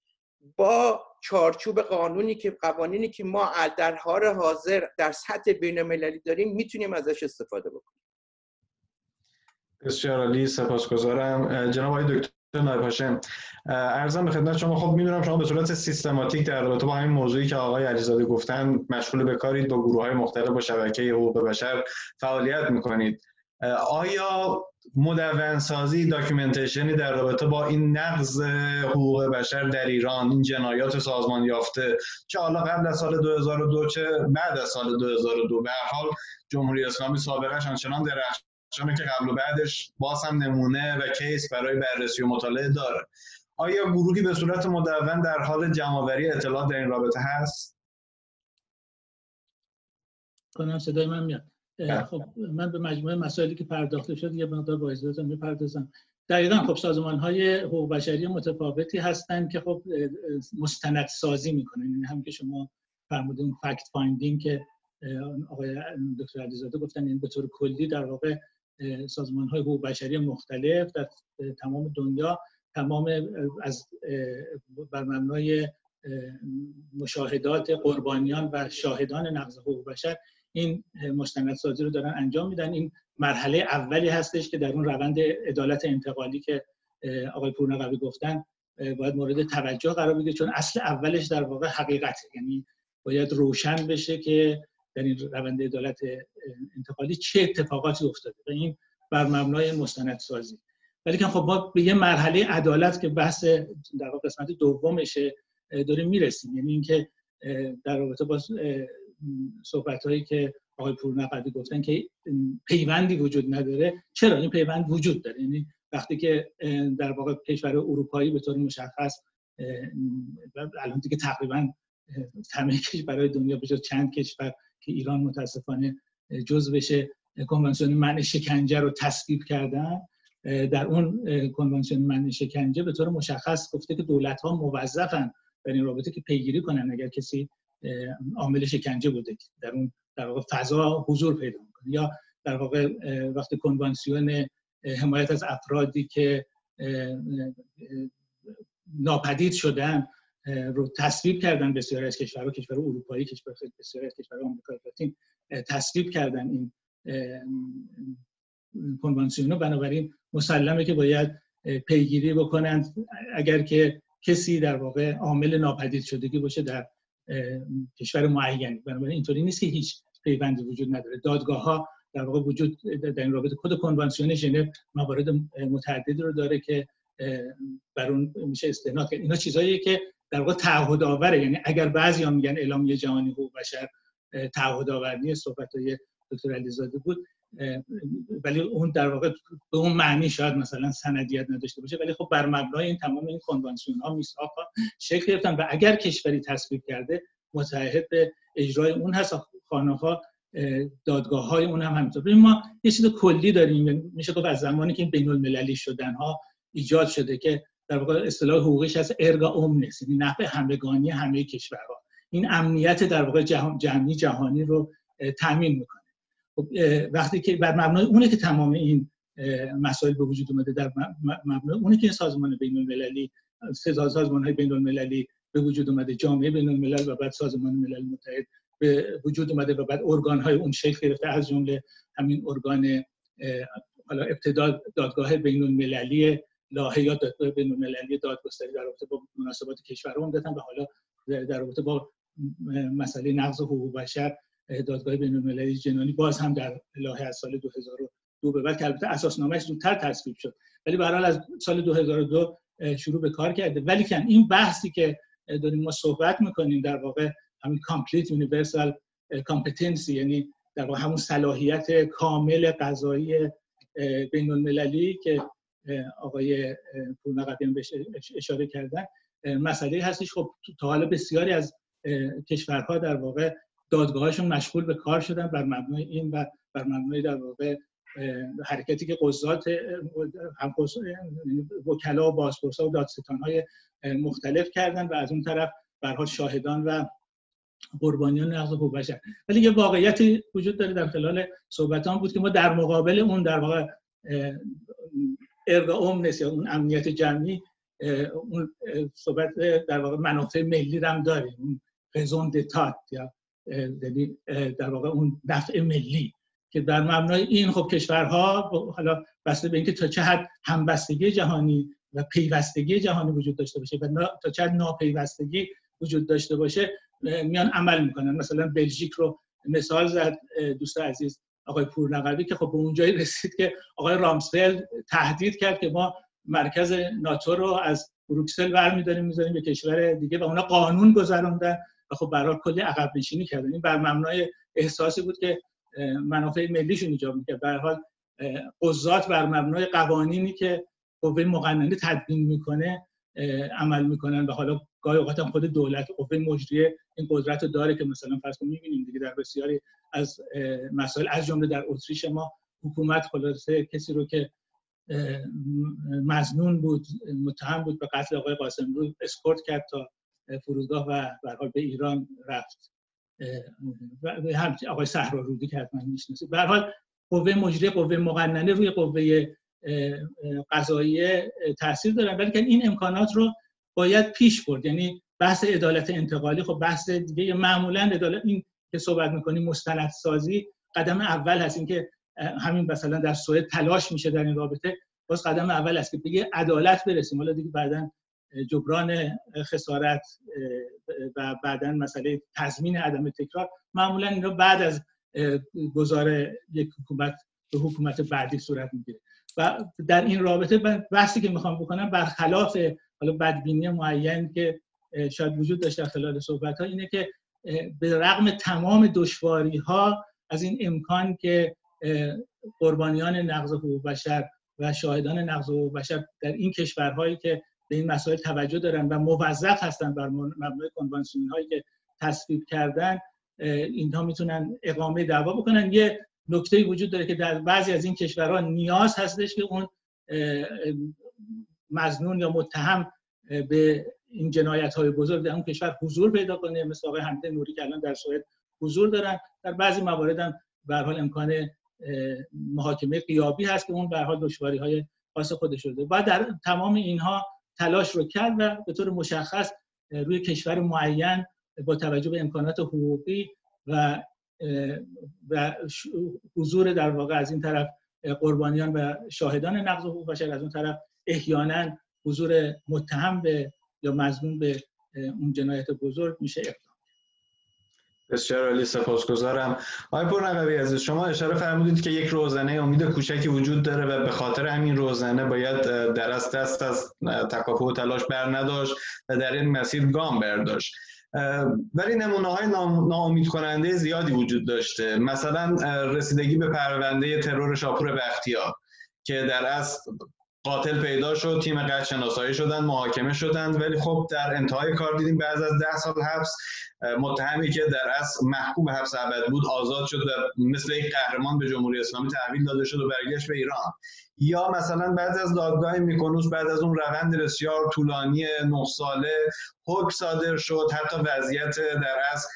با چارچوب قانونی که قوانینی که ما در حال حاضر در سطح بین المللی داریم می‌تونیم ازش استفاده بکنیم. بسیار عالی سپاسگزارم. جناب آقای دکتر نایب هاشم ارزم به خدمت شما خب می‌دونم شما به صورت سیستماتیک در رابطه با همین موضوعی که آقای علیزاده گفتن مشغول به کارید با گروه های مختلف با شبکه حقوق بشر فعالیت می‌کنید. آیا مدون سازی documentation ی در رابطه با این نقض حقوق بشر در ایران این جنایات سازمان یافته چه حالا قبل از سال 2002 چه بعد از سال 2002 به حال جمهوری اسلامی سابقه آنچنان درخشانه که قبل و بعدش باز هم نمونه و case برای بررسی و مطالعه داره. آیا گروهی به صورت مدون در حال جمعآوری اطلاعات در این رابطه هست؟ کنم صدای من میاد. بله. خب من به مجموعه مسائلی که پرداخته شد یه مقدار با اجازهتون می‌پردازم دقیقا خب سازمان های حقوق بشری متفاوتی هستند که خب مستند سازی می‌کنن. این یعنی هم که شما فرمودین fact finding که آقای دکتر علیزاده گفتن این به طور کلی در واقع سازمان های حقوق بشری مختلف در تمام دنیا تمام از بر مبنای مشاهدات قربانیان و شاهدان نقض حقوق بشر این مستندسازی رو دارن انجام میدن. این مرحله اولی هستش که در اون روند عدالت انتقالی که آقای پورنقوی گفتن باید مورد توجه قرار بگیره چون اصل اولش در واقع حقیقته. یعنی باید روشن بشه که در این روند عدالت انتقالی چه اتفاقاتی افتاده این بر مبنای مستندسازی. ولی که خب ما به یه مرحله عدالت که بحث در قسمت دومشه داریم می‌رسیم. یعنی اینکه در رابطه با صحبت هایی که آقای پورنقدی گفتن که پیوندی وجود نداره. چرا؟ این پیوند وجود داره. یعنی وقتی که در واقع کشور اروپایی به طور مشخص الان دیگه تقریبا همه کشورهای دنیا به چند کشور که ایران متاسفانه جز بشه کنوانسیون منع شکنجه رو تصویب کردن در اون کنوانسیون منع شکنجه به طور مشخص گفته که دولت ها موظفن در این رابطه که پیگیری کنن اگر کسی عامل شکنجه بوده در اون در واقع فضا حضور پیدا می‌کنه. یا در واقع وقتی کنوانسیون حمایت از افرادی که ناپدید شدن رو تصویب کردن بسیاری از کشورها کشور اروپایی کشور بسیاری از کشور آمریکا لاتین تصویب کردن این کنوانسیون بنابراین مسلمه که باید پیگیری بکنند. اگر که کسی در واقع عامل ناپدید شدگی باشه در کشور معینی. بنابراین اینطوری نیست که هیچ پیوندی وجود نداره. دادگاه ها در واقع وجود در این رابطه کد کنوانسیون ژنو موارد متعددی رو داره که بر اون میشه استناد کرد. اینا چیزاییه که در واقع تعهد آوره یعنی اگر بعضی ها میگن اعلامیه جهانی حقوق بشر تعهد آوری صحبت های دکتر علیزاده بود ولی اون در واقع به اون معنی شاید مثلا سندیت نداشته باشه. ولی خب بر مبنای این تمام این کنوانسیون ها میثاق شکل گرفتن و اگر کشوری تصویب کرده متعهد به اجرای اون هست. خانه ها دادگاه های اون هم همینطور. ما یه چیز کلی داریم. میشه گفت از زمانی که این بین المللی شدن ها ایجاد شده که در واقع اصطلاح حقوقیش از ارگا اومنس یعنی نفع همگانی همه کشورها. این امنیت در واقع جهانی جهانی رو تامین می‌کنه. خب وقتی که بر مبنای اونه که تمام این مسائل به وجود اومده در مبنای اونه که این سازمان بین المللی سازمان های بین المللی به وجود اومده جامعه بین الملل و بعد سازمان ملل متحد به وجود اومده و بعد ارگان های اون شکل گرفته. از جمله همین ارگان حالا ابتدا دادگاه بین المللی لاهه یا دادگاه بین المللی دادگستری در رابطه با مناسبات کشورها دادن و حالا در رابطه با مسئله نقض حقوق بشر دادگاه بین المللی جنایی باز هم در لاهه از سال 2002 به بعد که البته اساسنامه‌اش زودتر تصویب شد ولی به از سال 2002 شروع به کار کرده. ولیکن این بحثی که داریم ما صحبت می‌کنیم در واقع همین complete universal competency یعنی در واقع همون صلاحیت کامل قضایی بین المللی که آقای هم بهش اشاره کردن. مسئله هستش خب تا حالا بسیاری از کشورها در واقع دادگاهشون مشغول به کار شدن بر مبنای این و بر مبنای در واقع حرکتی که قضات هم وکلا و بازپرسا و دادستان های مختلف کردن و از اون طرف برها شاهدان و قربانیان نقض حقوق بشر. ولی یه واقعیتی وجود داره در خلال صحبتان بود که ما در مقابل اون در واقع ارگا اومنس یا اون امنیت جمعی اون صحبت در واقع منافع ملی هم داریم اون رزون دتات یا یعنی در واقع اون نفع ملی که در مبنای این خب کشورها حالا بسته به اینکه تا چه حد همبستگی جهانی و پیوستگی جهانی وجود داشته باشه و تا چه حد ناپیوستگی وجود داشته باشه میان عمل می‌کنن. مثلا بلژیک رو مثال زد دوست عزیز. آقای پورنقوی که خب به اونجایی رسید که آقای رامسفلد تهدید کرد که ما مرکز ناتو رو از بروکسل برمیداریم می‌ذاریم به کشور دیگه و اونا قانون گذروندن و خب برای کلی عقب نشینی کردن. این بر مبنای احساسی بود که منافع ملیشون ایجاب می‌کرد. به حال قضات بر مبنای قوانینی که قوه مقننه تدوین می‌کنه عمل می‌کنن و حالا گاهی اوقات هم خود دولت قوه مجریه این قدرت رو داره که مثلا فرض می‌بینیم دیگه در بسیاری از مسائل از جمله در اتریش ما حکومت خلاصه کسی رو که مزنون بود متهم بود به قتل آقای قاسم رو اسکورت کرد تا فرودگاه و به به ایران رفت. و هم آقای صحرا رودی که حتما می‌شناسید. به حال قوه مجری قوه مقننه روی قوه قضایی تاثیر دارن. ولی این امکانات رو باید پیش برد. یعنی بحث عدالت انتقالی خب بحث دیگه معمولا عدالت این که صحبت می‌کنیم مستندسازی قدم اول هست اینکه همین مثلا در سوئد تلاش میشه در این رابطه. باز قدم اول است که به عدالت برسیم. حالا دیگه بعدا جبران خسارت و بعدا مسئله تضمین عدم تکرار. معمولا اینا بعد از گذار یک حکومت به حکومت بعدی صورت می‌گیره. و در این رابطه بحثی که می‌خوام بکنم برخلاف حالا بدبینی معین که شاید وجود داشته در خلال صحبت ها اینه که به رغم تمام دشواری ها از این امکان که قربانیان نقض حقوق بشر و شاهدان نقض حقوق بشر در این کشورهایی که به این مسائل توجه دارن و موظف هستن بر مبنای کنوانسیون هایی که تصویب کردن اینها می‌تونن اقامه دعوا بکنن. یه نکته وجود داره که در بعضی از این کشورها نیاز هستش که اون مزنون یا متهم به این جنایت های بزرگ در اون کشور حضور پیدا کنه مثل آقای حمید نوری که الان در سوئد حضور دارن. در بعضی موارد هم به حال امکان محاکمه قیابی هست که اون به حال دشواری های خاص خودش شده و در تمام اینها تلاش رو کرد و به طور مشخص روی کشور معین با توجه به امکانات حقوقی و و حضور در واقع از این طرف قربانیان و شاهدان نقض حقوق بشر از اون طرف احیانا حضور متهم به یا مضمون به اون جنایت بزرگ میشه اقدام بسیار عالی سپاسگزارم. آقای پرنقوی عزیز شما اشاره فرمودید که یک روزنه امید کوچکی وجود داره و به خاطر همین روزنه باید در از دست از تکافه و تلاش بر نداشت و در این مسیر گام برداشت. ولی نمونه های ناامید کننده زیادی وجود داشته. مثلا رسیدگی به پرونده ترور شاپور بختیار که در اصل قاتل پیدا شد تیم قتل شناسایی شدن محاکمه شدند ولی خب در انتهای کار دیدیم بعد از ده سال حبس متهمی که در اصل محکوم به حبس ابد بود آزاد شد و مثل یک قهرمان به جمهوری اسلامی تحویل داده شد و برگشت به ایران. یا مثلا بعد از دادگاه میکنوس بعد از اون روند بسیار طولانی نه ساله حکم صادر شد حتی وضعیت در اصل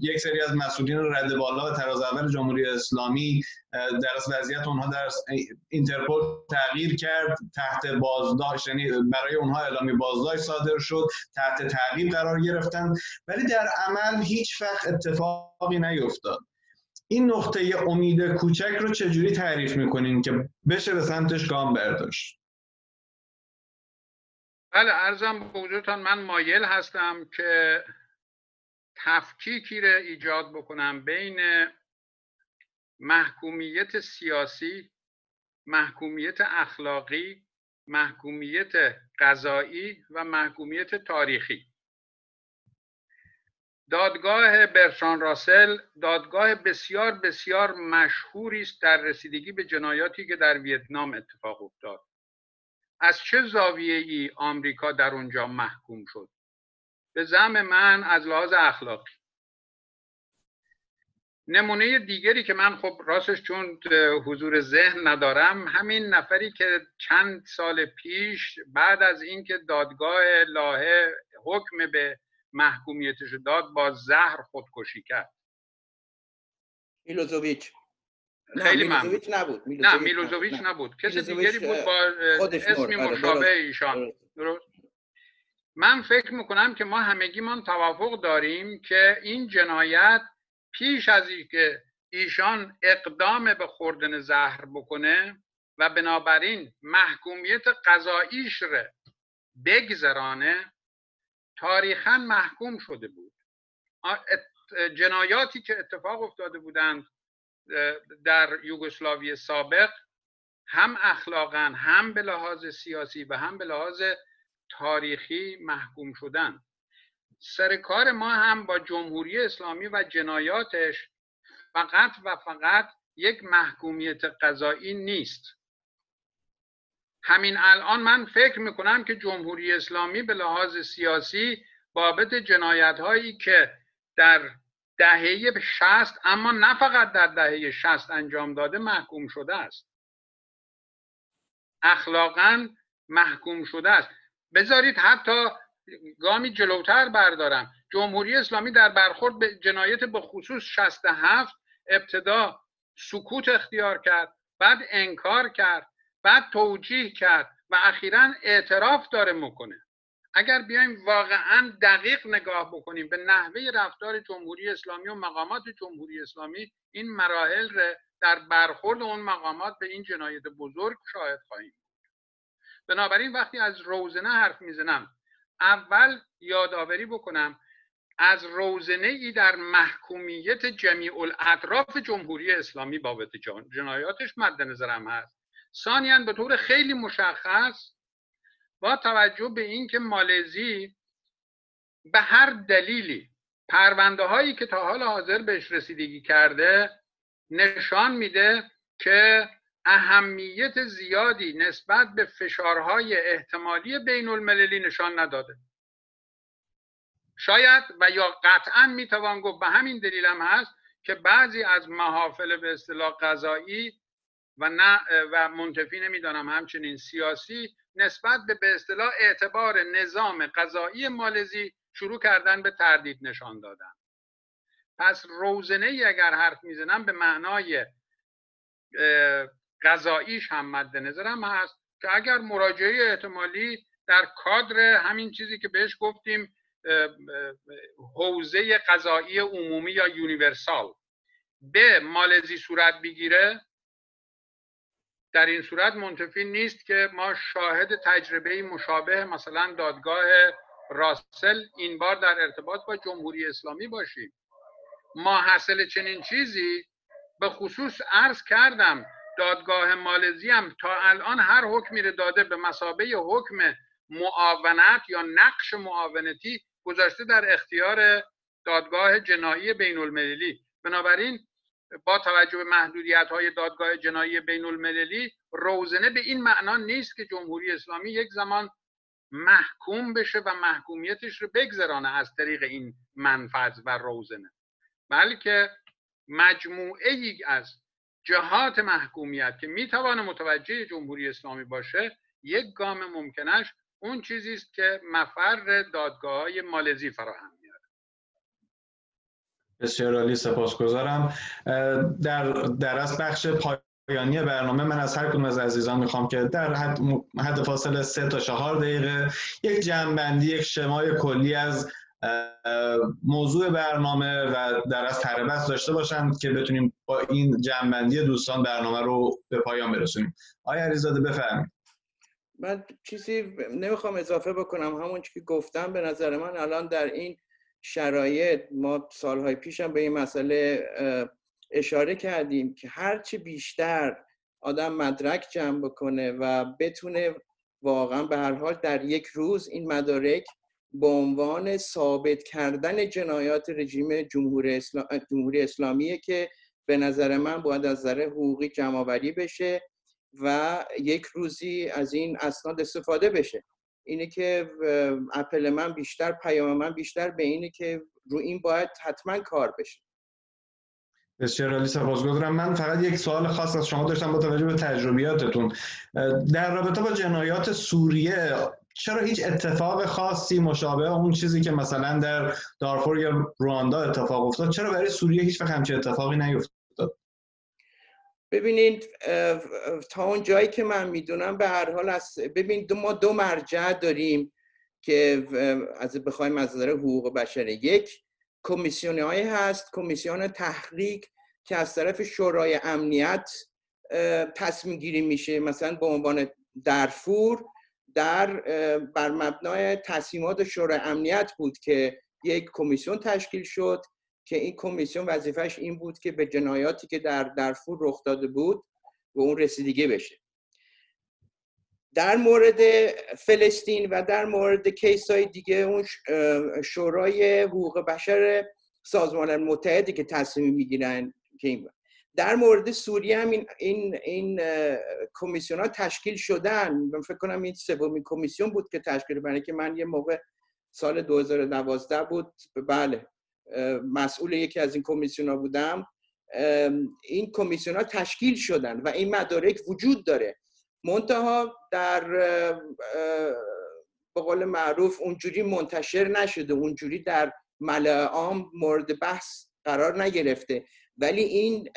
یک سری از مسئولین رد بالا و تراز اول جمهوری اسلامی در وضعیت اونها در اینترپول تغییر کرد تحت بازداشت یعنی برای اونها اعلامی بازداشت صادر شد تحت تعقیب قرار گرفتن. ولی در عمل هیچ وقت اتفاقی نیفتاد. این نقطه امید کوچک رو چجوری تعریف می‌کنین که بشه به سمتش گام برداشت؟ بله ارزم به وجودتان من مایل هستم که تفکیکی را ایجاد بکنم بین محکومیت سیاسی محکومیت اخلاقی محکومیت قضایی و محکومیت تاریخی. دادگاه برشان راسل دادگاه بسیار بسیار مشهوری است در رسیدگی به جنایاتی که در ویتنام اتفاق افتاد. از چه زاویه ای آمریکا در اونجا محکوم شد؟ به زم من از لحاظ اخلاقی. نمونه دیگری که من خب راستش چون حضور ذهن ندارم همین نفری که چند سال پیش بعد از اینکه دادگاه لاهه حکم به محکومیتش داد با زهر خودکشی کرد. میلوزوویچ. خیلی میلوزوویچ نبود نه میلوزوویچ نبود. کسی دیگری بود با اسمی آره، مشابه ایشان. درست؟ من فکر می‌کنم که ما همگیمان توافق داریم که این جنایت پیش از اینکه ایشان اقدام به خوردن زهر بکنه و بنابراین محکومیت قضاییش رو بگذرانه تاریخا محکوم شده بود. جنایاتی که اتفاق افتاده بودند در یوگسلاوی سابق هم اخلاقا هم به لحاظ سیاسی و هم به لحاظ تاریخی محکوم شدن. سر کار ما هم با جمهوری اسلامی و جنایاتش فقط و فقط یک محکومیت قضایی نیست. همین الان من فکر می‌کنم که جمهوری اسلامی به لحاظ سیاسی بابت جنایت هایی که در دهه شست اما نه فقط در دهه شست انجام داده محکوم شده است. اخلاقا محکوم شده است. بذارید حتی گامی جلوتر بردارم. جمهوری اسلامی در برخورد به جنایت به خصوص 67 ابتدا سکوت اختیار کرد بعد انکار کرد بعد توجیه کرد و اخیرا اعتراف داره می‌کنه اگر بیایم واقعا دقیق نگاه بکنیم به نحوه رفتار جمهوری اسلامی و مقامات جمهوری اسلامی این مراحل در برخورد اون مقامات به این جنایت بزرگ شاهد خواهیم بنابراین وقتی از روزنه حرف می‌زنم اول یادآوری بکنم از روزنه ای در محکومیت جمیع الاطراف جمهوری اسلامی بابت جنایاتش مد نظرم هست. ثانیا به طور خیلی مشخص با توجه به اینکه مالزی به هر دلیلی پرونده هایی که تا حال حاضر بهش رسیدگی کرده نشان میده که اهمیت زیادی نسبت به فشارهای احتمالی بین المللی نشان نداده. شاید و یا قطعا می‌توان گفت به همین دلیل هم هست که بعضی از محافل به اصطلاح قضایی و نه و منتفی نمی‌دانم همچنین سیاسی نسبت به به اصطلاح اعتبار نظام قضایی مالزی شروع کردن به تردید نشان دادن. پس روزنه ای اگر حرف می‌زنم به معنای قضاییش هم مد نظرم هست که اگر مراجعه احتمالی در کادر همین چیزی که بهش گفتیم حوزه قضایی عمومی یا یونیورسال به مالزی صورت بگیره در این صورت منتفی نیست که ما شاهد تجربه مشابه مثلا دادگاه راسل این بار در ارتباط با جمهوری اسلامی باشیم. ما حاصل چنین چیزی به خصوص عرض کردم دادگاه مالزی هم تا الان هر حکمی رو داده به مسابه حکم معاونت یا نقش معاونتی گذاشته در اختیار دادگاه جنایی بین المللی بنابراین با توجه به محدودیت های دادگاه جنایی بین المللی روزنه به این معنا نیست که جمهوری اسلامی یک زمان محکوم بشه و محکومیتش رو بگذرانه از طریق این منفذ و روزنه بلکه مجموعه ای از جهات محکومیت که می‌توانه متوجه جمهوری اسلامی باشه یک گام ممکنش اون چیزی است که مفر دادگاه های مالزی فراهم بسیار عالی سپاسگزارم. در در از بخش پایانی برنامه من از هر کدوم از عزیزان می‌خوام که در حد, حد فاصله سه تا چهار دقیقه یک جمعبندی یک شمای کلی از موضوع برنامه و در از تربست داشته باشند که بتونیم با این جمعبندی دوستان برنامه رو به پایان برسونیم. آیا علیزاده بفرمایید. من چیزی نمی‌خوام اضافه بکنم. همون که گفتم به نظر من الان در این شرایط ما سالهای پیشم به این مسئله اشاره کردیم که هرچی بیشتر آدم مدرک جمع بکنه و بتونه واقعا به هر حال در یک روز این مدارک به عنوان ثابت کردن جنایات رژیم جمهوری, اسلام، جمهوری اسلامیه که به نظر من باید از نظر حقوقی جمعآوری بشه و یک روزی از این اسناد استفاده بشه. اینه که اپل من بیشتر پیام من بیشتر به اینه که رو این باید حتما کار بشه. بسیار عالی سپاسگزارم. من فقط یک سوال خاص از شما داشتم با توجه به تجربیاتتون. در رابطه با جنایات سوریه چرا هیچ اتفاق خاصی مشابه اون چیزی که مثلا در دارفور یا رواندا اتفاق افتاد؟ چرا برای سوریه هیچ وقت همچین اتفاقی نیفتاد؟ ببینید تا اون جایی که من می‌دونم به هر حال از ببینید ما دو مرجع داریم که از بخوایم از نظر حقوق بشری یک کمیسیون هست کمیسیون تحقیق که از طرف شورای امنیت تصمیم گیری میشه مثلا به عنوان درفور در بر مبنای تصمیمات شورای امنیت بود که یک کمیسیون تشکیل شد که این کمیسیون وظیفش این بود که به جنایاتی که در درفور رخ داده بود و اون رسیدگی بشه. در مورد فلسطین و در مورد کیس های دیگه اون شورای حقوق بشر سازمان متحدی که تصمیم می‌گیرن که این در مورد سوریه هم این این, این کمیسیون ها تشکیل شدن. من فکر کنم این سومین کمیسیون بود که تشکیل برای که من یه موقع سال 2012 بود. بله مسئول یکی از این کمیسیون ها بودم این کمیسیون ها تشکیل شدن و این مدارک وجود داره. منتها در به قول معروف اونجوری منتشر نشده. اونجوری در ملعه عام مورد بحث قرار نگرفته. ولی این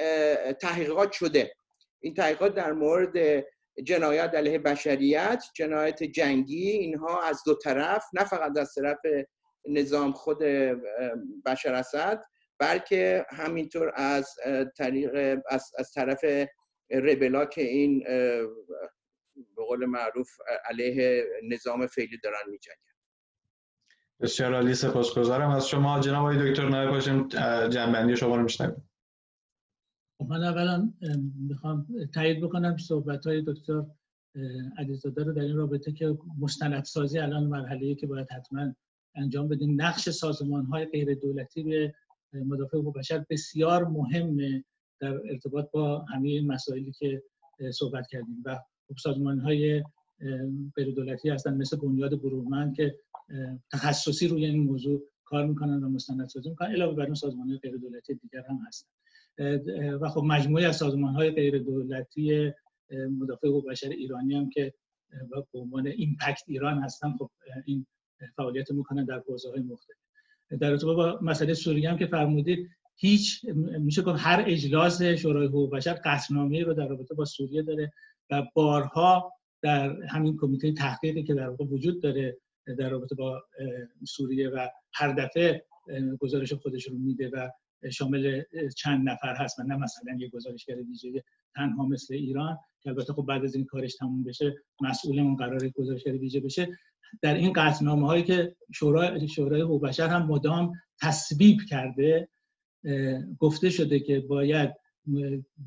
تحقیقات شده. این تحقیقات در مورد جنایت علیه بشریت جنایت جنگی اینها از دو طرف نه فقط از طرف نظام خود بشر اسد بلکه همینطور از طریق از, از طرف ربلا که این به قول معروف علیه نظام فعلی دارن میجنگن. بسیار عالی سپاسگزارم. از شما جناب آقای دکتر نایب باشیم. جنبندی شما رو میشنویم. من اولا می‌خوام تایید بکنم صحبت های دکتر علیزاده رو در این رابطه که مستندسازی الان مرحله که باید حتما انجام بدیم. نقش سازمان های غیر دولتی به مدافع حقوق بشر بسیار مهمه در ارتباط با همه این مسائلی که صحبت کردیم. و خب سازمان های غیر دولتی هستن مثل بنیاد برومند که تخصصی روی این موضوع کار می‌کنن و مستندسازی می‌کنن. علاوه بر اون سازمان غیر دولتی دیگر هم هستن. و خب مجموعه از سازمان های غیر دولتی مدافع حقوق بشر ایرانی هم که به عنوان ایمپکت ایران هستن خب این فعالیت می‌کنن در حوزه های مختلف. در ارتباط با مسئله سوریه هم که فرمودید هیچ میشه گفت هر اجلاس شورای حقوق بشر قطعنامه رو در رابطه با سوریه داره و بارها در همین کمیته تحقیقی که در واقع وجود داره در رابطه با سوریه و هر دفعه گزارش خودش رو میده و شامل چند نفر هست و نه مثلا یه گزارشگر ویژه تنها مثل ایران که البته خب بعد از این کارش تموم بشه مسئولمون قرار گزارشگر ویژه بشه. در این قطعنامه هایی که شورای شورای حقوق بشر هم مدام تصویب کرده گفته شده که باید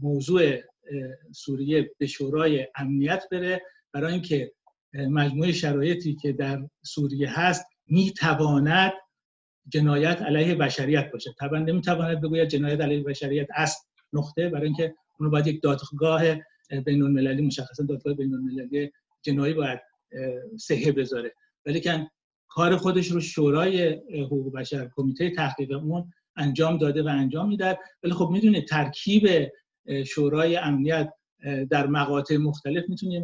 موضوع سوریه به شورای امنیت بره برای اینکه مجموعه شرایطی که در سوریه هست می‌تواند جنایت علیه بشریت باشه. طبعا نمی‌تواند بگوید جنایت علیه بشریت است نقطه برای اینکه اونو باید یک دادگاه بین المللی مشخصا دادگاه بین المللی جنایی باید سهه بذاره. ولی که کار خودش رو شورای حقوق بشر کمیته تحقیق اون انجام داده و انجام می‌داد ولی خب می‌دونید ترکیب شورای امنیت در مقاطع مختلف می‌تونه یه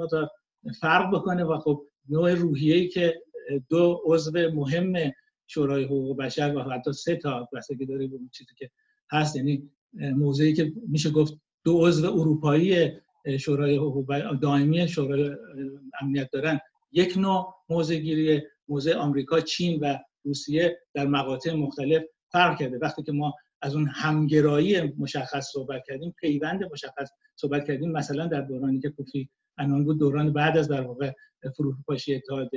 فرق بکنه و خب نوع روحیه‌ای که دو عضو مهم شورای حقوق بشر و حتی سه تا که داره به چیزی که هست یعنی موضعی که میشه گفت دو عضو اروپایی شورای حقوق دائمی شورای امنیت دارن. یک نوع موضع گیری موضع آمریکا چین و روسیه در مقاطع مختلف فرق کرده. وقتی که ما از اون همگرایی مشخص صحبت کردیم پیوند مشخص صحبت کردیم مثلا در دورانی که کوفی انان بود دوران بعد از در واقع فروپاشی اتحاد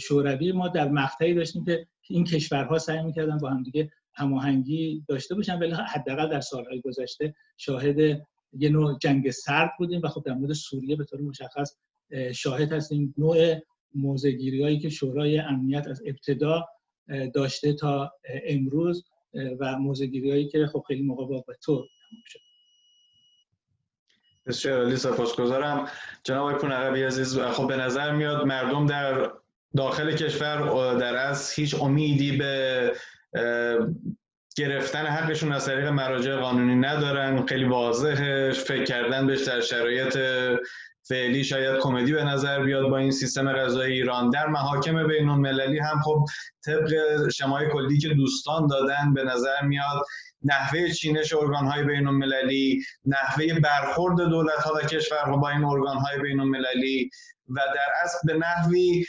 شوروی ما در مقطعی داشتیم که این کشورها سعی می‌کردن با همدیگه هماهنگی داشته باشن. ولی حداقل در سالهای گذشته شاهد یه نوع جنگ سرد بودیم و خب در مورد سوریه به طور مشخص شاهد هستیم. نوع موزگیری هایی که شورای امنیت از ابتدا داشته تا امروز و موزگیری هایی که خب خیلی موقع با تو شد. بسیار عالی سپاسگزارم. جناب آقای عزیز خب به نظر میاد مردم در داخل کشور در از هیچ امیدی به گرفتن حقشون از طریق مراجع قانونی ندارن. خیلی واضحه. فکر کردن بهش در شرایط فعلی شاید کمدی به نظر بیاد با این سیستم قضایی ایران. در محاکم بین المللی هم خب طبق شمای کلی که دوستان دادن به نظر میاد نحوه چینش ارگان های بین المللی نحوه برخورد دولت ها و کشورها با این ارگان های بین المللی و در اصل به نحوی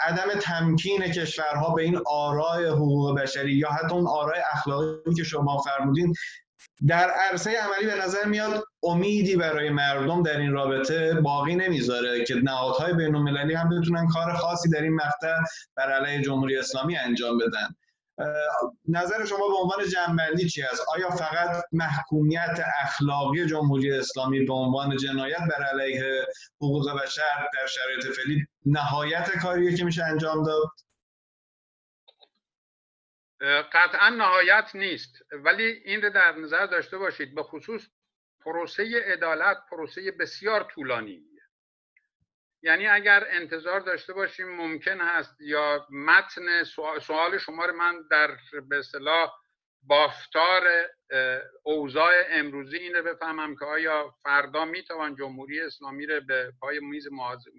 عدم تمکین کشورها به این آرای حقوق بشری یا حتی اون آرای اخلاقی که شما فرمودین در عرصه عملی به نظر میاد امیدی برای مردم در این رابطه باقی نمی‌ذاره که نهادهای بین المللی هم بتونن کار خاصی در این مقطع بر علیه جمهوری اسلامی انجام بدن. نظر شما به عنوان جنبندی چی است؟ آیا فقط محکومیت اخلاقی جمهوری اسلامی به عنوان جنایت بر علیه حقوق بشر در شرایط فعلی نهایت کاریه که میشه انجام داد؟ قطعا نهایت نیست. ولی این رو در نظر داشته باشید. به خصوص پروسه عدالت پروسه بسیار طولانی. یعنی اگر انتظار داشته باشیم ممکن هست یا متن سوال شما رو من در به اصطلاح بافتار اوضاع امروزی این رو بفهمم که آیا فردا می‌توان جمهوری اسلامی رو به پای میز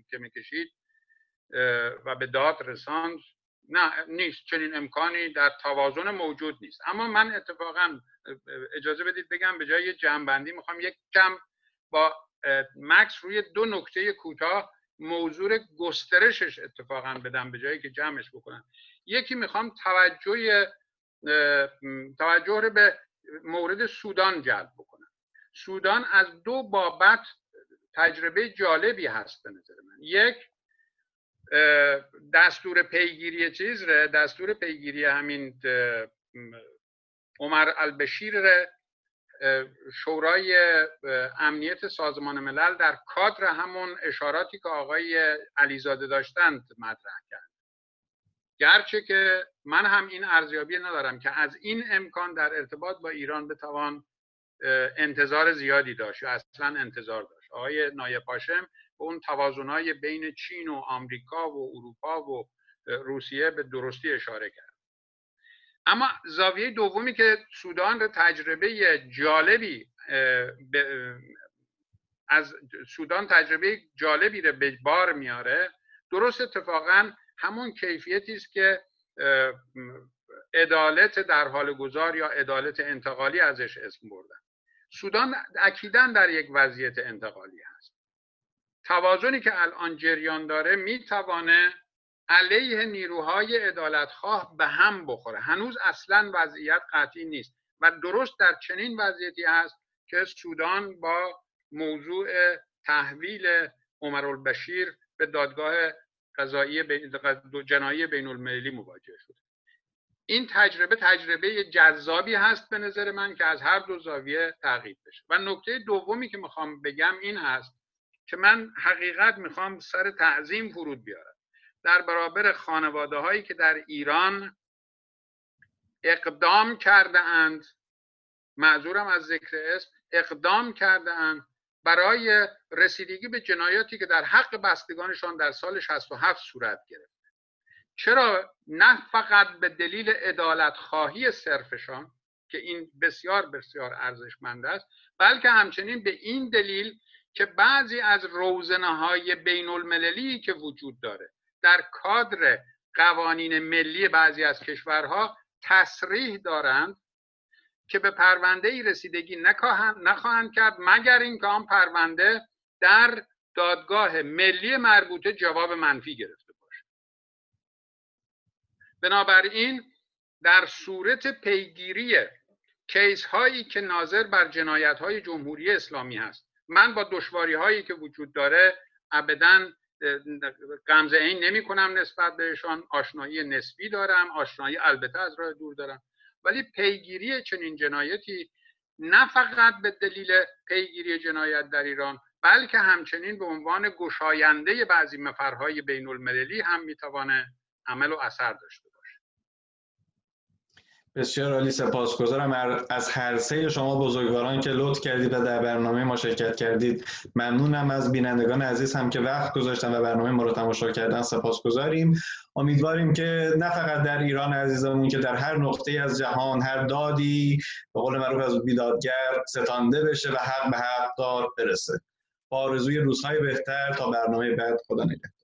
که می‌کشید و به داد رساند؟ نه نیست. چنین امکانی در توازن موجود نیست. اما من اتفاقا اجازه بدید بگم به جای جمعبندی می‌خوام یک کم با مکس روی دو نکته کوتاه موضوع گسترشش اتفاقا بدم به جایی که جمعش بکنم یکی می‌خوام توجه توجه رو به مورد سودان جلب بکنم. سودان از دو بابت تجربه جالبی هست به نظر من. یک دستور پیگیری چیز ره دستور پیگیری همین عمر البشیر شورای امنیت سازمان ملل در کادر همون اشاراتی که آقای علیزاده داشتند مطرح کرد. گرچه که من هم این ارزیابی ندارم که از این امکان در ارتباط با ایران بتوان انتظار زیادی داشت یا اصلا انتظار داشت. آقای نایب پاشم به اون توازنهای بین چین و آمریکا و اروپا و روسیه به درستی اشاره کرد. اما زاویه دومی که سودان رو تجربه جالبی از سودان تجربه جالبی رو به بار میاره. درست اتفاقا همون کیفیتی است که عدالت در حال گذار یا عدالت انتقالی ازش اسم بردن. سودان اکیدا در یک وضعیت انتقالی هست. توازنی که الان جریان داره می‌توانه علیه نیروهای عدالتخواه به هم بخوره. هنوز اصلا وضعیت قطعی نیست و درست در چنین وضعیتی است که سودان با موضوع تحویل عمر البشیر به دادگاه قضایی جنایی بین المللی مواجه شد. این تجربه تجربه جذابی هست به نظر من که از هر دو زاویه تعقیب بشه. و نکته دومی که می‌خوام بگم این هست که من حقیقت می‌خوام سر تعظیم فرود بیارم. در برابر خانواده هایی که در ایران اقدام کرده اند معذورم از ذکر اسم اقدام کرده اند برای رسیدگی به جنایاتی که در حق بستگانشان در سال 67 صورت گرفت چرا نه فقط به دلیل عدالت خواهی صرفشان که این بسیار بسیار ارزشمند است بلکه همچنین به این دلیل که بعضی از روزنه های بین المللی که وجود داره در کادر قوانین ملی بعضی از کشورها تصریح دارند که به پرونده ای رسیدگی نخواهند کرد مگر اینکه آن پرونده در دادگاه ملی مربوطه جواب منفی گرفته باشه بنابراین در صورت پیگیری کیس هایی که ناظر بر جنایت های جمهوری اسلامی هست من با دشواری هایی که وجود داره ابدا قمزه این نمی کنم نسبت بهشان. آشنایی نسبی دارم. آشنایی البته از راه دور دارم. ولی پیگیری چنین جنایتی نه فقط به دلیل پیگیری جنایت در ایران بلکه همچنین به عنوان گشاینده بعضی مفرهای بین المللی هم می‌توانه عمل و اثر داشته بسیار عالی سپاسگزارم. از هر سه شما بزرگواران که لطف کردید و در برنامه ما شرکت کردید ممنونم. از بینندگان عزیز هم که وقت گذاشتن و برنامه ما رو تماشا کردن سپاسگزاریم. امیدواریم که نه فقط در ایران عزیزمون که در هر نقطه از جهان هر دادی به قول معروف از بیدادگر ستانده بشه و حق به حق داد برسه. با آرزوی روزهای بهتر تا برنامه بعد. خدا نگهدار.